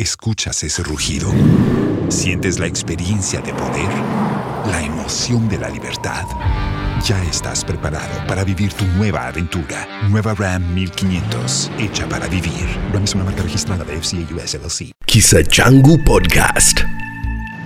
¿Escuchas ese rugido? ¿Sientes la experiencia de poder? ¿La emoción de la libertad? Ya estás preparado para vivir tu nueva aventura. Nueva Ram 1500, hecha para vivir. Ram es una marca registrada de FCA US LLC. Kisa Changu Podcast.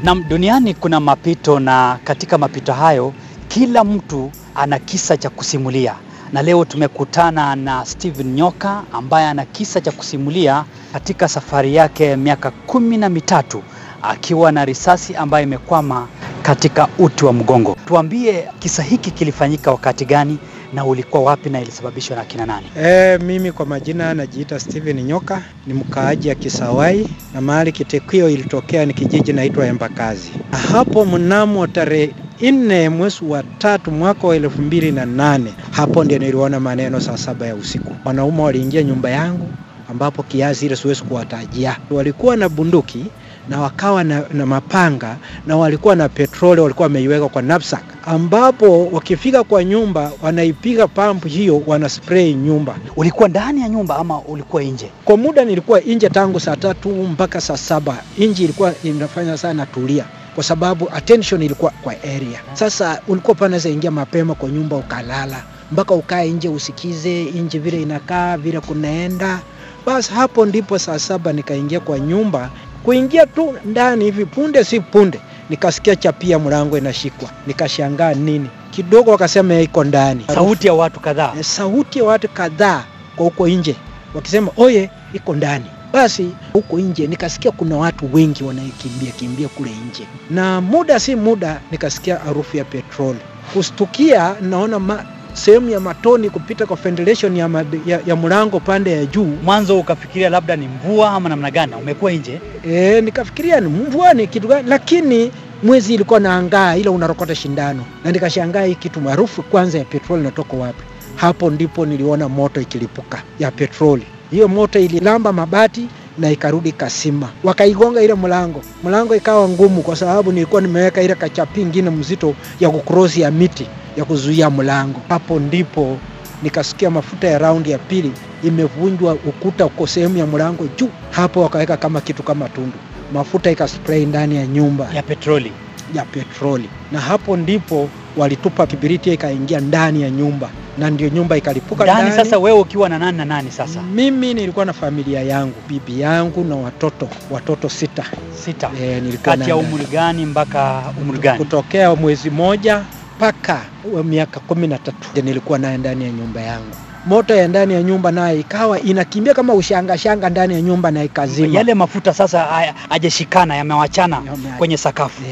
Na duniani kuna mapito na katika mapito hayo kila mtu ana kisa cha kusimulia. Na leo tumekutana na Steven Nyoka ambaye ana kisa cha kusimulia katika safari yake ya miaka kumi na mitatu akiwa na risasi ambayo imekwama katika uti wa mgongo. Tuambie kisa hiki kilifanyika wakati gani na ulikuwa wapi na ilisababishwa na kina nani? E, mimi kwa majina najiita Steven Nyoka, ni mkaaji ya Kisawai na mahali kitekio ilitokea ni kijiji naitwa Embakazi. Hapo mnamo tarehe nne mwezi wa tatu mwaka wa elfu mbili na nane hapo ndio niliona maneno saa saba ya usiku. Wanaume waliingia nyumba yangu ambapo kiasi ile siwezi kuwatajia. Walikuwa na bunduki na wakawa na, na mapanga na walikuwa na petroli walikuwa wameiweka kwa knapsack, ambapo wakifika kwa nyumba wanaipiga pampu hiyo, wana spray nyumba. Ulikuwa ndani ya nyumba ama ulikuwa nje? Kwa muda nilikuwa nje tangu saa tatu mpaka saa saba. Nje ilikuwa inafanya sana tulia kwa sababu attention ilikuwa kwa area. Sasa ulikuwa panaweza ingia mapema kwa nyumba ukalala mpaka ukae nje usikize nje vile inakaa vile kunaenda. Basi hapo ndipo saa saba nikaingia kwa nyumba kuingia tu ndani hivi punde si punde nikasikia chapia mlango inashikwa, nikashangaa nini kidogo, wakasema iko ndani. Sauti ya watu kadhaa. E, sauti ya watu kadhaa kwa huko nje wakisema oye, iko ndani. Basi huko nje nikasikia kuna watu wengi wanakimbia kimbia kule nje, na muda si muda nikasikia harufu ya petroli. Kustukia naona ma, sehemu ya matoni kupita kwa ventilation ya, ya, ya mlango pande ya juu. Mwanzo ukafikiria labda ni mvua ama namna gani? Umekuwa nje? E, nikafikiria ni mvua ni kitu gani, lakini mwezi ilikuwa naangaa ile unarokota shindano, na nikashangaa hii kitu maarufu kwanza ya petroli inatoka wapi? Hapo ndipo niliona moto ikilipuka ya petroli. Hiyo moto ililamba mabati na ikarudi kasima, wakaigonga ile mlango. Mlango ikawa ngumu, kwa sababu nilikuwa nimeweka ile kachapi ingine mzito ya kukrosi ya miti ya kuzuia mlango. Hapo ndipo nikasikia mafuta ya raundi ya pili imevunjwa, ukuta uko sehemu ya mlango juu. Hapo wakaweka kama kitu kama tundu, mafuta ikaspray ndani ya nyumba Ya petroli. ya petroli, na hapo ndipo walitupa kibiriti ikaingia ndani ya nyumba, na ndio nyumba ikalipuka Ndani sasa wewe ukiwa na nani na nani sasa? mimi nilikuwa na familia yangu, bibi yangu na watoto, watoto sita. Sita. E, nilikuwa Kati ya umri gani mpaka umri gani? kutokea mwezi moja mpaka miaka kumi na tatu nilikuwa naye ndani ya nyumba yangu. Moto ya ndani ya nyumba naye ikawa inakimbia kama ushanga shanga ndani ya nyumba na ikazima. Yale mafuta sasa ajeshikana yamewachana Yame- kwenye sakafu.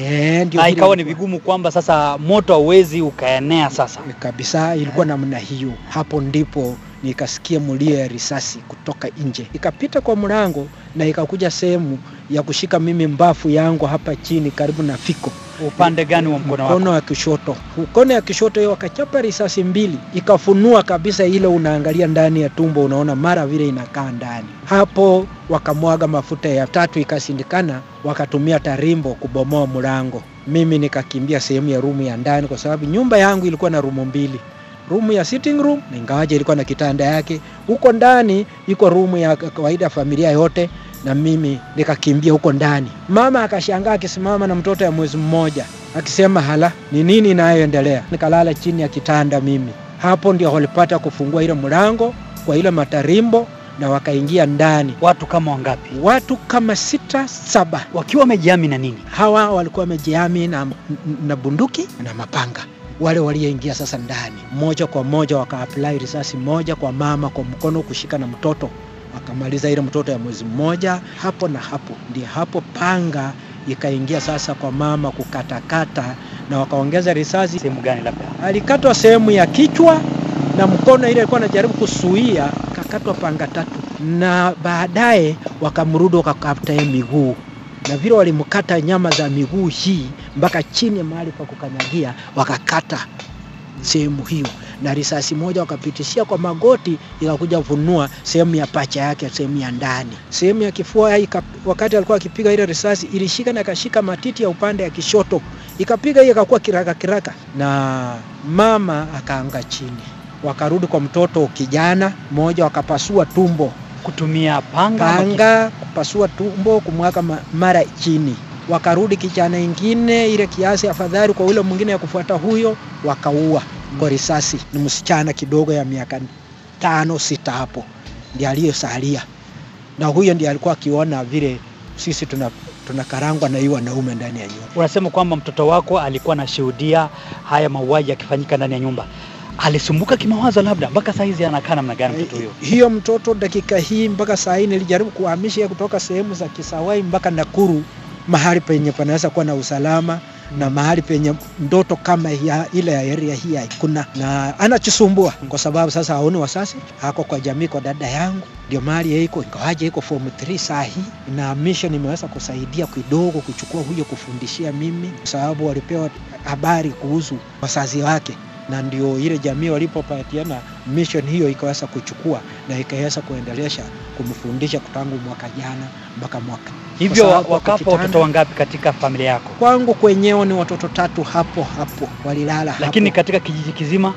Ndio Na ikawa ni vigumu kwamba sasa moto hauwezi ukaenea sasa. kabisa, ilikuwa namna hiyo. Hapo ndipo nikasikia mlio ya risasi kutoka nje, ikapita kwa mlango na ikakuja sehemu ya kushika mimi mbafu yangu hapa chini karibu na fiko Upande gani wa mkono wako? mkono wa kushoto. Mkono ya kushoto wakachapa risasi mbili, ikafunua kabisa ile, unaangalia ndani ya tumbo, unaona mara vile inakaa ndani. Hapo wakamwaga mafuta ya tatu, ikashindikana, wakatumia tarimbo kubomoa mlango. Mimi nikakimbia sehemu ya rumu ya ndani, kwa sababu nyumba yangu ilikuwa na rumu mbili rumu ya sitting room ingawaje ilikuwa na kitanda yake huko ndani, iko rumu ya kawaida familia yote, na mimi nikakimbia huko ndani. Mama akashangaa akisimama na mtoto ya mwezi mmoja akisema, hala, ni nini inayoendelea? Nikalala chini ya kitanda mimi. Hapo ndio walipata kufungua ile mlango kwa ile matarimbo na wakaingia ndani, Watu kama wangapi? watu kama sita saba. Wakiwa wamejihami na nini? Hawa walikuwa wamejihami na, na bunduki na mapanga. Wale walioingia sasa ndani, moja kwa moja wakaapply risasi moja kwa mama kwa mkono kushika na mtoto, wakamaliza ile mtoto ya mwezi mmoja. Hapo na hapo ndio hapo panga ikaingia sasa kwa mama kukatakata, na wakaongeza risasi. Sehemu gani labda? Alikatwa sehemu ya kichwa na mkono, ile alikuwa anajaribu kusuia, kakatwa panga tatu, na baadaye wakamrudi wakakata miguu na vile walimkata nyama za miguu hii mpaka chini mahali pa kukanyagia, wakakata sehemu hiyo, na risasi moja wakapitishia kwa magoti, ikakuja vunua sehemu ya pacha yake, sehemu ya ndani, sehemu ya kifua ika, wakati alikuwa akipiga ile risasi ilishika na kashika matiti ya upande ya kishoto, ikapiga hiyo ikakuwa kiraka kiraka, na mama akaanga chini. Wakarudi kwa mtoto kijana mmoja, wakapasua tumbo. Kutumia panga, panga kupasua tumbo kumwaka mara chini. Wakarudi kijana ingine ile kiasi afadhali kwa ule mwingine ya kufuata huyo wakaua kwa risasi. Ni msichana kidogo ya miaka tano sita hapo. Ndiye aliyosalia na huyo ndiye alikuwa akiona vile sisi tuna tunakarangwa na hii wanaume ndani ya nyumba. Unasema kwamba mtoto wako alikuwa anashuhudia haya mauaji yakifanyika ndani ya nyumba, alisumbuka kimawazo labda mpaka saa hizi anakaa namna gani mtoto huyo? hiyo mtoto dakika hii mpaka saa hii nilijaribu kuhamisha kutoka sehemu za Kisawai mpaka Nakuru, mahali penye panaweza kuwa na usalama na mahali penye ndoto kama ya, ile ya area hii haikuna, na anachisumbua kwa sababu sasa haoni wasasi, ako kwa jamii, kwa dada yangu, ndio mahali yaiko iko, ingawaje iko form 3 saa hii, na mission imeweza kusaidia kidogo kuchukua huyo kufundishia mimi, kwa sababu walipewa habari kuhusu wazazi wake na ndio ile jamii walipopatiana mission hiyo ikaweza kuchukua na ikaweza kuendelesha kumfundisha tangu mwaka jana mpaka mwaka. Hivyo wakafa watoto wangapi katika familia yako? kwangu kwenyewe ni watoto tatu hapo hapo walilala Lakini katika kijiji kizima?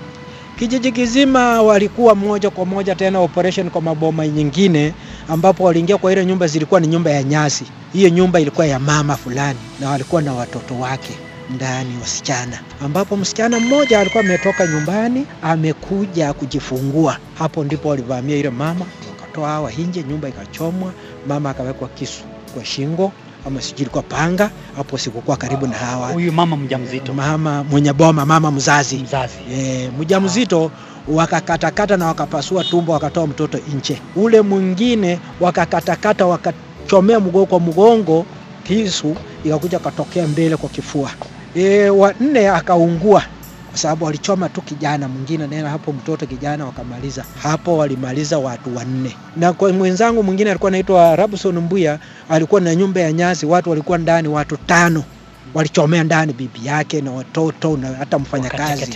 Kijiji kizima walikuwa moja kwa moja tena operation kwa maboma nyingine ambapo waliingia kwa ile nyumba zilikuwa ni nyumba ya nyasi. Hiyo nyumba ilikuwa ya mama fulani na walikuwa na watoto wake ndani wasichana ambapo msichana mmoja alikuwa ametoka nyumbani amekuja kujifungua. Hapo ndipo walivamia ile mama wakatoa hawa nje nyumba ikachomwa mama akawekwa kisu kwa shingo ama sijui ilikuwa panga. Hapo sikukuwa karibu na hawa. Huyu mama mjamzito. Mama mwenye boma mama mzazi. Mzazi. E, mjamzito wakakatakata na wakapasua tumbo wakatoa mtoto nje. Ule mwingine wakakatakata wakachomea mgongo kwa mgongo, kisu ikakuja katokea mbele kwa kifua. E, wa nne akaungua kwa sababu walichoma tu kijana mwingine, nena hapo mtoto kijana wakamaliza. Hapo, walimaliza watu wanne. Na kwa mwenzangu mwingine alikuwa anaitwa Rabson Mbuya, alikuwa na nyumba ya nyasi, watu walikuwa ndani, watu tano walichomea ndani, bibi yake na watoto na hata mfanyakazi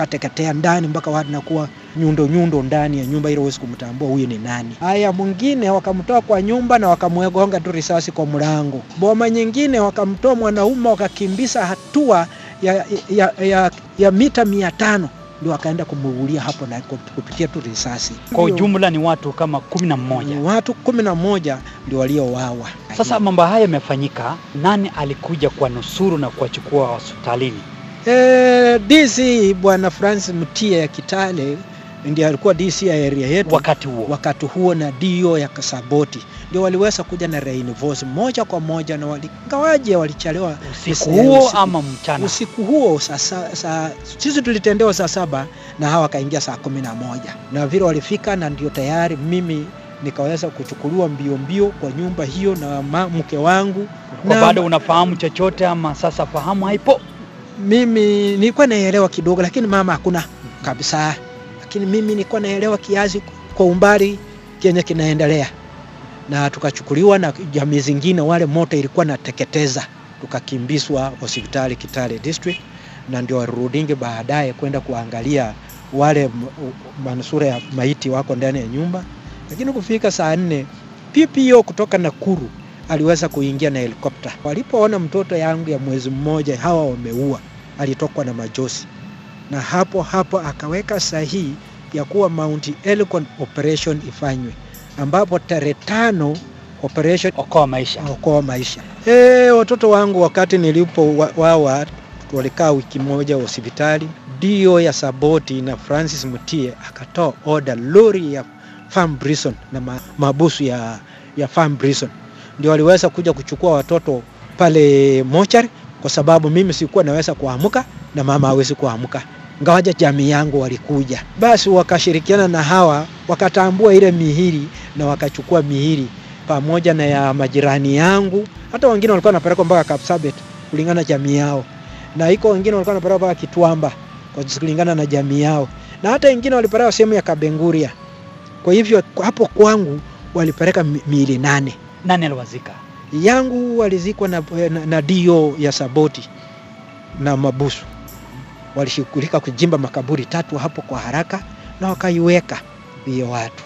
wakateketea. kateketea ndani mpaka watu nakuwa nyundo nyundo ndani ya nyumba ili huwezi kumtambua huyu ni nani. Haya, mwingine wakamtoa kwa nyumba na wakamwegonga tu risasi kwa mlango. Boma nyingine wakamtoa mwanaume wakakimbisa hatua ya, ya, ya, ya mita mia tano ndio wakaenda kumuulia hapo na kupitia tu risasi. Kwa ujumla ni watu kama kumi na mmoja. watu kumi na moja ndio waliowawa. Sasa mambo haya yamefanyika, nani alikuja kuwanusuru na kuwachukua hospitalini? E, DC bwana Francis Mutia ya Kitale ndiye alikuwa DC ya area yetu Wakati huo wakati huo na dio ya Kasaboti ndio waliweza kuja na reinforce moja kwa moja, na waligawaje, walichelewa usiku huo usiku- ama mchana? usiku huo saa, saa, sisi tulitendewa saa saba na hawa wakaingia saa kumi na moja na vile walifika, na ndio tayari mimi nikaweza kuchukuliwa mbio mbio kwa nyumba hiyo na mke wangu Kwa bado unafahamu chochote ama sasa fahamu haipo? Mimi nilikuwa naelewa kidogo, lakini mama hakuna kabisa. Lakini mimi nilikuwa naelewa kiasi kwa umbali kenye kinaendelea, na tukachukuliwa na jamii zingine, wale moto ilikuwa nateketeza, tukakimbizwa hospitali Kitale district, na ndio warudingi baadaye kwenda kuangalia wale manusura ya maiti wako ndani ya nyumba. Lakini kufika saa nne PPO kutoka Nakuru aliweza kuingia na helikopta. Walipoona mtoto yangu ya mwezi mmoja hawa wameua, alitokwa na majosi, na hapo hapo akaweka sahihi ya kuwa Mount Elgon operation ifanywe, ambapo tarehe tano operation Okoa maisha. okoa maisha. E, watoto wangu wakati nilipo wawa walikaa wiki moja hospitali, dio ya Saboti na Francis Mutie akatoa order lori ya Farm Brison na ma, mabusu ya, ya Farm Brison ndio waliweza kuja kuchukua watoto pale mochari, kwa sababu mimi sikuwa naweza kuamka na mama hawezi kuamka. Ngawaja jamii yangu walikuja, basi wakashirikiana na hawa wakatambua ile mihiri na wakachukua mihiri pamoja na ya majirani yangu, hata wengine walikuwa wanapelekwa mpaka Kapsabet kulingana na jamii yao, na iko wengine walikuwa wanapelekwa mpaka Kitwamba kulingana na jamii yao, na hata wengine walipelekwa sehemu ya Kabenguria. Kwa hivyo hapo kwangu walipeleka miili nane. Nani aliwazika? Yangu walizikwa na, na, na dio ya Saboti na Mabusu. Walishughulika kujimba makaburi tatu hapo kwa haraka na wakaiweka hiyo watu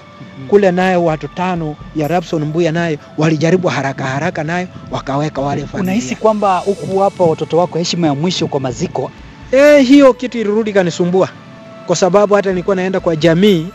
kule, nayo watu tano ya Rabson Mbuya nayo walijaribu haraka haraka, nayo wakaweka wale familia. Unahisi kwamba huku hapa watoto wako heshima ya mwisho kwa maziko E, hiyo kitu ilirudi kanisumbua kwa sababu hata nilikuwa naenda kwa jamii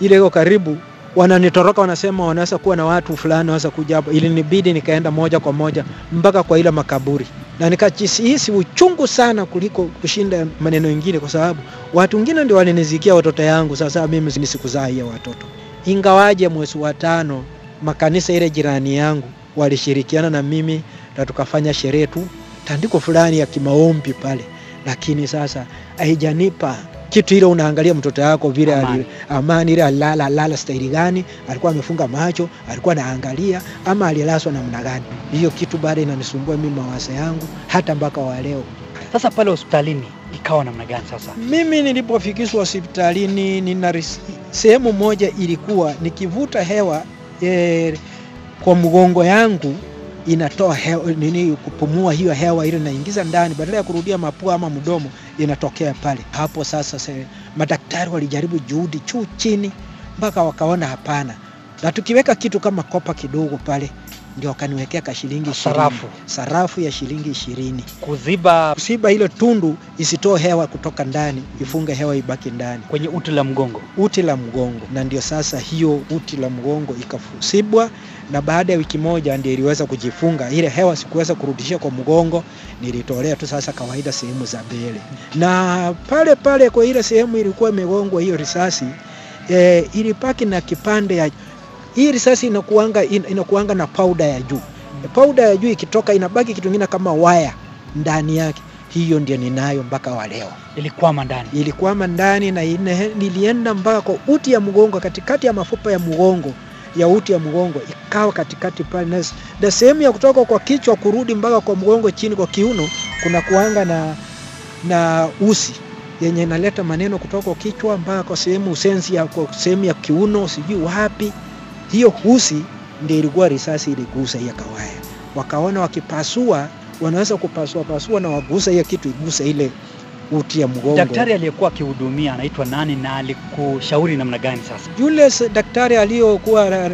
ile iko karibu, wananitoroka, wanasema wanaweza kuwa na watu fulani wanaweza kuja hapo. Ilinibidi nikaenda moja kwa moja mpaka kwa ile makaburi na nikajihisi uchungu sana kuliko kushinda maneno mengine, kwa sababu watu wengine ndio walinizikia watoto yangu. Sasa mimi ni sikuzaa hiyo watoto, ingawaje mwezi wa tano makanisa ile jirani yangu walishirikiana na mimi na tukafanya sherehe tu tandiko fulani ya kimaombi pale, lakini sasa haijanipa kitu ile. Unaangalia mtoto yako vile Amani. amani ile alala alala staili gani, alikuwa amefunga macho, alikuwa anaangalia ama alilaswa namna gani? Hiyo kitu bado inanisumbua mimi mawazo yangu hata mpaka wa leo. Sasa pale hospitalini ikawa namna gani sasa? Mimi nilipofikishwa hospitalini nina sehemu moja ilikuwa nikivuta hewa eh, kwa mgongo yangu inatoa hewa, nini kupumua hiyo hewa ile naingiza ndani badala ya kurudia mapua ama mdomo inatokea pale. Hapo sasa se, madaktari walijaribu juhudi chuu chini mpaka wakaona hapana, na tukiweka kitu kama kopa kidogo pale ndio wakaniwekea ka shilingi Sarafu. sarafu ya shilingi ishirini Kuziba kuziba ile tundu isitoe hewa kutoka ndani, ifunge hewa ibaki ndani, kwenye uti la mgongo. uti la mgongo. Na ndio sasa hiyo uti la mgongo ikasibwa, na baada ya wiki moja ndio iliweza kujifunga. Ile hewa sikuweza kurudisha kwa mgongo, nilitolea tu sasa kawaida sehemu za mbele, na pale pale kwa ile sehemu ilikuwa imegongwa hiyo risasi e, ilipaki na kipande ya hii risasi inakuanga, inakuanga na pauda ya juu. Pauda ya juu ikitoka inabaki kitu kingine kama waya ndani yake. Hiyo ndio ninayo mpaka wa leo. Ilikwama ndani. Ilikwama ndani na nilienda mpaka kwa uti ya mgongo, katikati ya mafupa ya mgongo ya uti ya mgongo ikawa katikati pale, na, na sehemu ya kutoka kwa kichwa kurudi mpaka kwa mgongo chini kwa kiuno kuna kuanga na na usi yenye inaleta maneno kutoka kwa kichwa mpaka kwa sehemu usensi ya kwa sehemu ya kiuno sijui wapi. Hiyo usi ndio ilikuwa risasi iligusa hiyo kawaya. Wakaona wakipasua wanaweza kupasua pasua na wagusa hiyo kitu iguse ile uti ya mgongo. Daktari aliyekuwa akihudumia anaitwa nani na alikushauri namna gani sasa? yule daktari aliyokuwa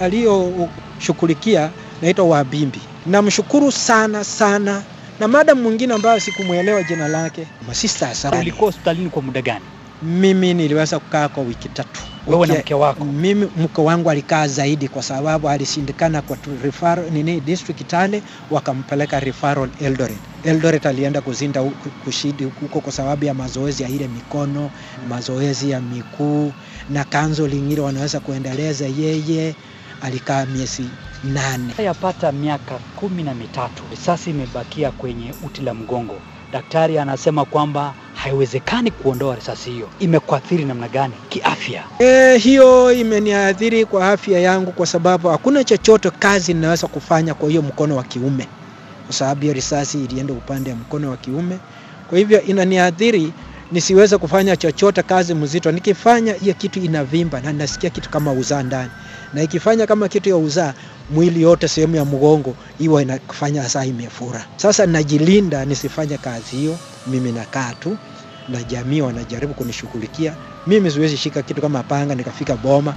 aliyoshughulikia naitwa Wabimbi. Namshukuru sana sana, na madam mwingine ambayo sikumwelewa jina lake, masista Asani. Ulikuwa hospitalini kwa muda gani? Mimi niliweza kukaa kwa wiki tatu. Wewe na mke wako? Mimi mke wangu alikaa zaidi kwa sababu alishindikana kwa referral, nini district Tale, wakampeleka referral Eldoret. Eldoret alienda kuzinda kushidi huko kwa sababu ya mazoezi ya ile mikono, mazoezi ya miguu na kanzo lingine wanaweza kuendeleza yeye. Alikaa miezi nane. Yapata miaka kumi na mitatu, risasi imebakia kwenye uti la mgongo. Daktari anasema kwamba haiwezekani kuondoa risasi hiyo. Imekuathiri namna gani kiafya? E, hiyo imeniathiri kwa afya yangu kwa sababu hakuna chochote kazi ninaweza kufanya kwa hiyo mkono wa kiume, kwa sababu hiyo risasi ilienda upande wa mkono wa kiume. Kwa hivyo inaniathiri nisiweze kufanya chochote kazi mzito. Nikifanya hiyo kitu inavimba na nasikia kitu kama uzaa ndani, na ikifanya kama kitu ya uzaa mwili yote sehemu ya mgongo iwa inafanya saa imefura. Sasa najilinda nisifanye kazi hiyo, mimi nakaa tu na jamii wanajaribu kunishughulikia. Mimi siwezi shika kitu kama panga nikafika boma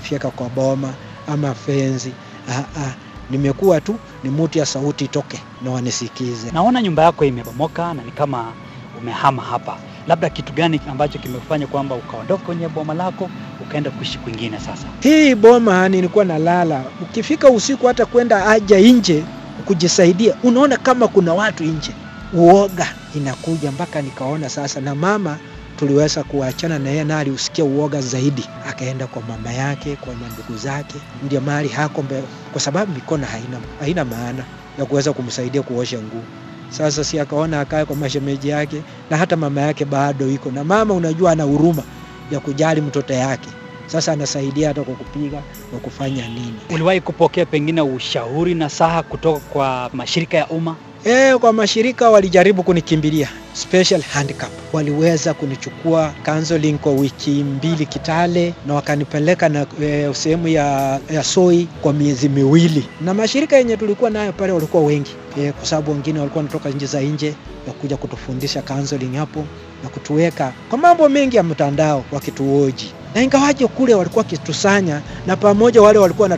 fyeka kwa boma ama fenzi. Ah, ah. Nimekuwa tu ni muti ya sauti itoke na wanisikize. Naona nyumba yako imebomoka na ni kama umehama hapa. Labda kitu gani ambacho kimefanya kwamba ukaondoka kwenye boma lako ukaenda kuishi kwingine sasa? Hii boma nilikuwa nalala, ukifika usiku hata kwenda haja nje kujisaidia, unaona kama kuna watu nje, uoga inakuja mpaka nikaona sasa, na mama tuliweza kuachana na yeye, na aliusikia uoga zaidi, akaenda kwa mama yake, kwa mandugu zake, ndio mahali hako mbe, kwa sababu mikono haina, haina maana ya kuweza kumsaidia kuosha nguo. Sasa si akaona akae kwa mashemeji yake, na hata mama yake bado iko na mama, unajua ana huruma ya kujali mtoto yake. Sasa anasaidia hata kwa kupiga kwa kufanya nini. Uliwahi kupokea pengine ushauri na saha kutoka kwa mashirika ya umma? E, kwa mashirika walijaribu kunikimbilia special handicap, waliweza kunichukua counseling kwa wiki mbili Kitale na wakanipeleka na e, sehemu ya, ya Soi kwa miezi miwili, na mashirika yenye tulikuwa nayo pale walikuwa wengi. E, kwa sababu wengine walikuwa wanatoka nje za nje wakuja kutufundisha counseling hapo na kutuweka kwa mambo mengi ya mtandao wakituoji, na ingawaje kule walikuwa wakitusanya na pamoja wale walikuwa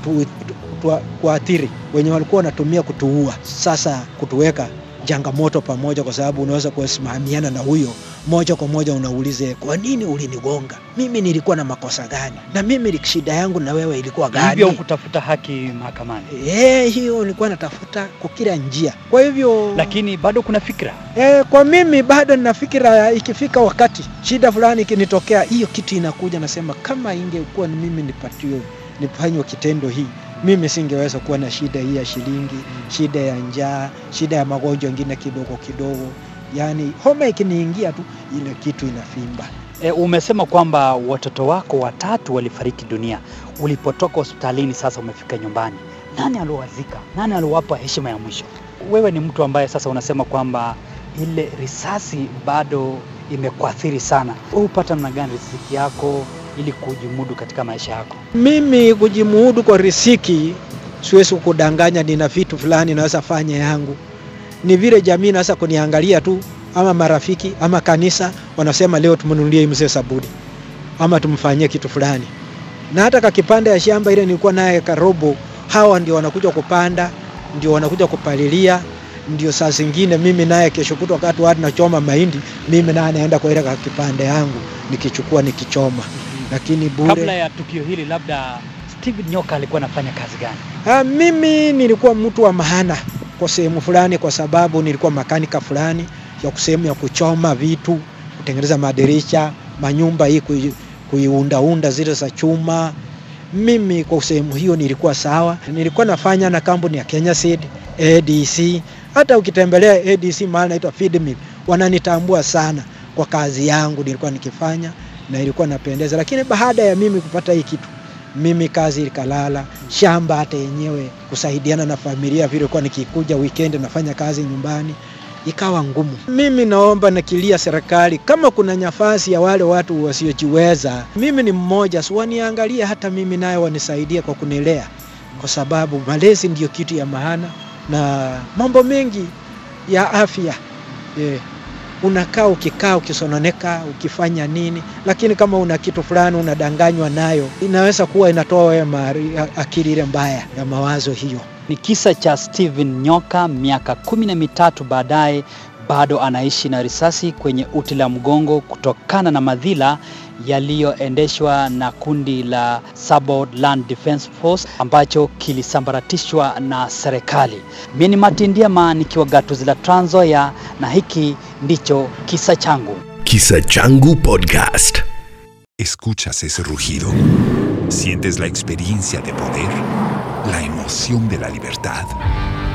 kuathiri wenye walikuwa wanatumia kutuua, sasa kutuweka changamoto pamoja, kwa sababu unaweza kusimamiana na huyo moja kwa moja, unaulize kwa nini ulinigonga mimi, nilikuwa na makosa gani? Na mimi shida yangu na wewe ilikuwa gani? Hivyo kutafuta haki mahakamani. Eh, hiyo nilikuwa natafuta kwa kila njia. Kwa hivyo Lakini bado kuna fikira eh, kwa mimi bado nina fikira, ikifika wakati shida fulani ikinitokea, hiyo kitu inakuja, nasema kama ingekuwa mimi nipatiwe nifanywe kitendo hii mimi singeweza kuwa na shida hii ya shilingi, shida ya njaa, shida ya magonjwa mengine kidogo kidogo. Yaani homa ikiniingia tu ile kitu inafimba. E, umesema kwamba watoto wako watatu walifariki dunia ulipotoka hospitalini. Sasa umefika nyumbani, nani aliowazika? Nani aliowapa heshima ya mwisho? Wewe ni mtu ambaye sasa unasema kwamba ile risasi bado imekuathiri sana. Wewe hupata namna gani riziki yako ili kujimudu katika maisha yako? Mimi kujimudu kwa riziki, siwezi kudanganya, nina vitu fulani naweza fanya yangu. Ni vile jamii naweza kuniangalia tu, ama marafiki ama kanisa wanasema leo tumnunulie mzee sabuni ama tumfanyie kitu fulani, na hata ka kipande ya shamba ile nilikuwa naye karobo, hawa ndio wanakuja kupanda, ndio wanakuja kupalilia ndio saa zingine mimi naye kesho kutwa wakati watu nachoma mahindi, mimi naye naenda kwa ile kipande yangu nikichukua nikichoma, lakini bure. Kabla ya tukio hili, labda Steve Nyoka alikuwa anafanya kazi gani? Ha, mimi nilikuwa mtu wa maana kwa sehemu fulani, kwa sababu nilikuwa makanika fulani ya sehemu ya kuchoma vitu, kutengeneza madirisha, manyumba hii kui, kuiundaunda zile za chuma. Mimi kwa sehemu hiyo nilikuwa sawa. Nilikuwa nafanya na kampuni ya Kenya Seed, ADC. Hata ukitembelea ADC mahali naitwa Feed Mill, wananitambua sana kwa kazi yangu nilikuwa nikifanya na ilikuwa napendeza, lakini baada ya mimi kupata hii kitu mimi kazi ikalala, shamba hata yenyewe kusaidiana na familia vile ilikuwa nikikuja weekend nafanya kazi nyumbani ikawa ngumu. Mimi naomba nakilia serikali, kama kuna nafasi ya wale watu wasiojiweza, mimi ni mmoja, si waniangalie hata mimi naye wanisaidie kwa kunilea, kwa sababu malezi ndiyo kitu ya maana na mambo mengi ya afya yeah. Unakaa ukikaa ukisononeka ukifanya nini, lakini kama una kitu fulani unadanganywa nayo, inaweza kuwa inatoa wewe akili ile mbaya ya mawazo hiyo. Ni kisa cha Steven Nyoka, miaka kumi na mitatu baadaye bado anaishi na risasi kwenye uti la mgongo kutokana na madhila yaliyoendeshwa na kundi la Sabot Land Defence Force ambacho kilisambaratishwa na serikali. Mimi ni Martin Ndiama nikiwa gatuzi la Trans Nzoia na hiki ndicho kisa changu. Kisa Changu Podcast. Escuchas ese rugido. Sientes la experiencia de poder, la emoción de la libertad.